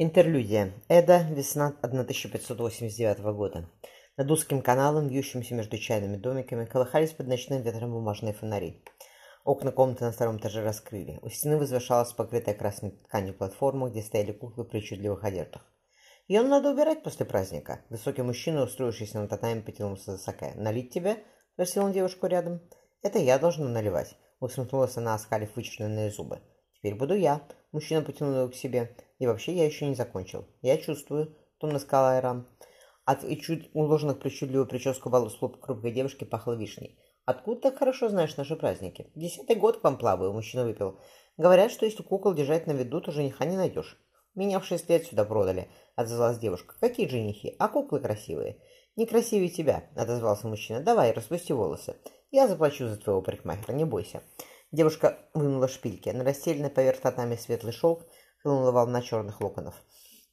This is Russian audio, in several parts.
Интерлюдия. Эда. Весна 1589 года. Над узким каналом, вьющимся между чайными домиками, колыхались под ночным ветром бумажные фонари. Окна комнаты на втором этаже раскрыли. У стены возвышалась покрытая красной тканью платформа, где стояли куклы в причудливых одеждах. «Ее надо убирать после праздника». Высокий мужчина, устроившийся на татами, потянулся за саке. «Налить тебе?» – спросил он девушку рядом. «Это я должна наливать», – усмехнулась она, оскалив вычлененные зубы. «Теперь буду я». Мужчина потянул его к себе. «И вообще я еще не закончил. Я чувствую», — томно сказал Айран. От чуть уложенных причудливую прическу волос лоб хрупкой девушки пахло вишней. «Откуда так хорошо знаешь наши праздники? Десятый год к вам плаваю», — мужчина выпил. «Говорят, что если кукол держать на виду, то жениха не найдешь». «Меня в шесть лет сюда продали», — отозвалась девушка. «Какие женихи? А куклы красивые». «Не красивее тебя», — отозвался мужчина. «Давай, распусти волосы. Я заплачу за твоего парикмахера, не бойся». Девушка вынула шпильки. На расстеленной поверх татами светлый шелк хлынула волна черных локонов.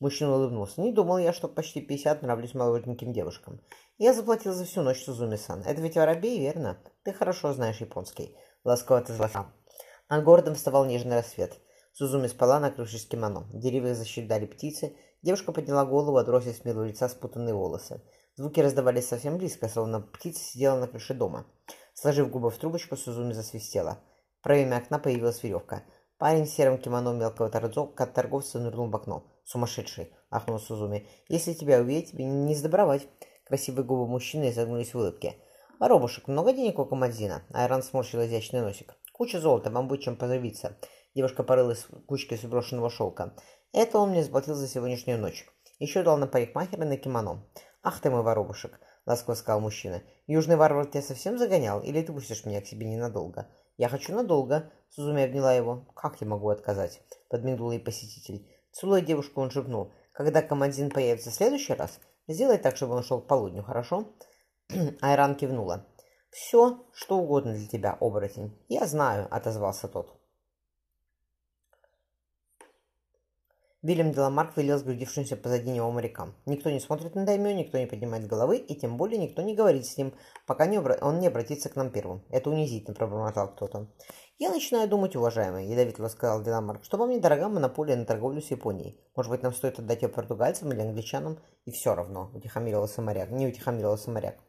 Мужчина улыбнулся. «Не думал я, что почти пятьдесят нравлюсь молоденьким девушкам. Я заплатил за всю ночь Сузуми-сан. Это ведь воробей, верно? Ты хорошо знаешь японский». Ласково отозвался. Над городом вставал нежный рассвет. Сузуми спала, накрывшись кимоно. Деревья защищали птицы. Девушка подняла голову, отбросив с милого лица спутанные волосы. Звуки раздавались совсем близко, словно птица сидела на крыше дома. Сложив губы в трубочку, Сузуми засвистела проеме окна появилась веревка. Парень в сером кимоно мелкого торговца нырнул в окно. «Сумасшедший!» – ахнул Сузуми. «Если тебя увидеть, тебе не сдобровать!» Красивые губы мужчины изогнулись в улыбке. «Воробушек, много денег у Камадзина?» Айран сморщил изящный носик. «Куча золота, вам будет чем позавиться». Девушка порылась в кучке сброшенного шелка. «Это он мне заплатил за сегодняшнюю ночь. Еще дал на парикмахера на кимоно». «Ах ты мой воробушек!» — ласково сказал мужчина. «Южный варвар тебя совсем загонял? Или ты пустишь меня к себе ненадолго?» «Я хочу надолго», — Сузуми обняла его. «Как я могу отказать?» — подмигнул ей посетитель. Целуя девушку, он шепнул. «Когда командин появится в следующий раз, сделай так, чтобы он шел к полудню, хорошо?» Айран кивнула. «Все, что угодно для тебя, оборотень. Я знаю», — отозвался тот. Вильям Деламарк велел сгрудившимся позади него морякам. Никто не смотрит на Даймё, никто не поднимает головы, и тем более никто не говорит с ним, пока не обра... он не обратится к нам первым. Это унизительно, пробормотал кто-то. «Я начинаю думать, уважаемый», — ядовито сказал Деламарк, «что вам недорога монополия на торговлю с Японией. Может быть, нам стоит отдать ее португальцам или англичанам? И все равно», — утихомирился моряк, не утихомирился моряк.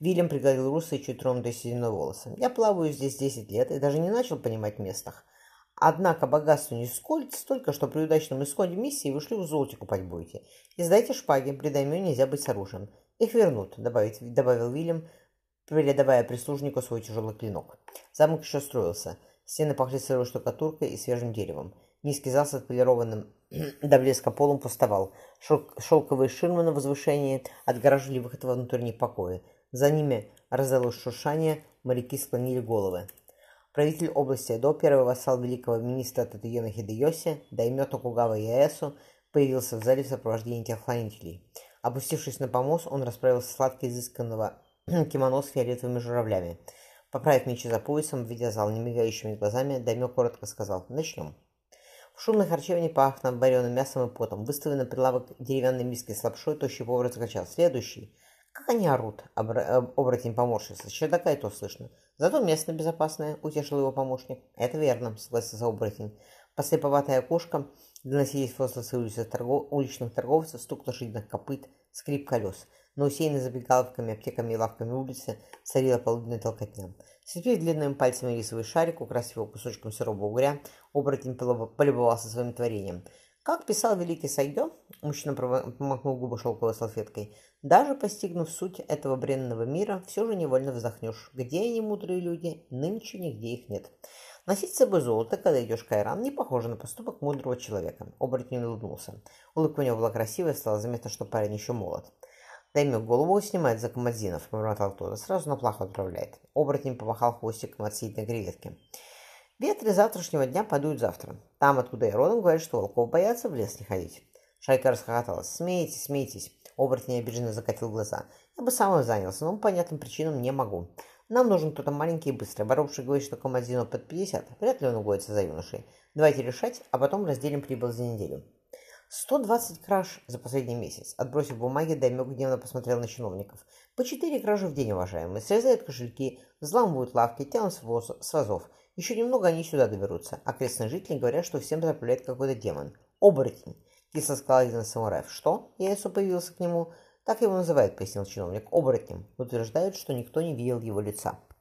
Вильям пригладил русые, чуть тронутые сединой волосы. «Я плаваю здесь десять лет и даже не начал понимать местах. Однако богатство не сколь столько, что при удачном исходе миссии вы шли в золоте купать будете. И сдайте шпаги, при дайме нельзя быть с оружием. Их вернут, добавить, добавил Вильям, передавая прислужнику свой тяжелый клинок. Замок еще строился. Стены пахли сырой штукатуркой и свежим деревом. Низкий зал с отполированным до блеска полом пустовал. Шел шелковые ширмы на возвышении отгораживали выход во внутренние покои. За ними раздалось шуршание, моряки склонили головы. Правитель области Эдо, первый вассал великого министра Татуена Хидеоси, Даймё Токугава Яэсу, появился в зале в сопровождении телохранителей. Опустившись на помост, он расправил сладко изысканного кимоно с фиолетовыми журавлями. Поправив мечи за поясом, видя зал немигающими глазами, Даймё коротко сказал «Начнем». В шумной харчевне пахло вареным мясом и потом. Выставленный на прилавок деревянной миской с лапшой, тощий повар закричал «Следующий!» Как они орут, оборотень поморщился. Чердака и то слышно. Зато место безопасное, утешил его помощник. Это верно, согласился оборотень. Послеповатое окошко доносились возгласы улицы торгов... уличных торговцев, стук лошадиных копыт, скрип колес. На усеянной забегаловками, аптеками и лавками улицы царила полуденная толкотня. Слепив длинными пальцами рисовый шарик, украсив его кусочком сырого угря, оборотень полюбовался своим творением – как писал великий Сайдо, мужчина промокнул губы шелковой салфеткой, даже постигнув суть этого бренного мира, все же невольно вздохнешь. Где они, мудрые люди? Нынче нигде их нет. Носить с собой золото, когда идешь к Айран, не похоже на поступок мудрого человека. Оборотень улыбнулся. Улыбка у него была красивая, стало заметно, что парень еще молод. Дайме голову снимает за комодзинов, пробормотал кто-то, сразу на плаху отправляет. Оборотень помахал хвостиком от сидной креветки. Ветры завтрашнего дня подуют завтра. Там, откуда я родом, говорят, что волков боятся в лес не ходить. Шайка расхохоталась. «Смейтесь, смейтесь!» Оборотень обиженно закатил глаза. «Я бы сам занялся, но по понятным причинам не могу. Нам нужен кто-то маленький и быстрый. Воробушек говорит, что командину под 50. Вряд ли он угодится за юношей. Давайте решать, а потом разделим прибыль за неделю». 120 краж за последний месяц. Отбросив бумаги, Даймё гневно посмотрел на чиновников. По четыре кражи в день, уважаемые. Срезают кошельки, взламывают лавки, тянут с вазов. Еще немного они сюда доберутся. Окрестные жители говорят, что всем заправляет какой-то демон. Оборотень. Кисло сказал один из самураев. Что? Яйцо появился к нему. Так его называют, пояснил чиновник. Оборотнем. Утверждают, что никто не видел его лица.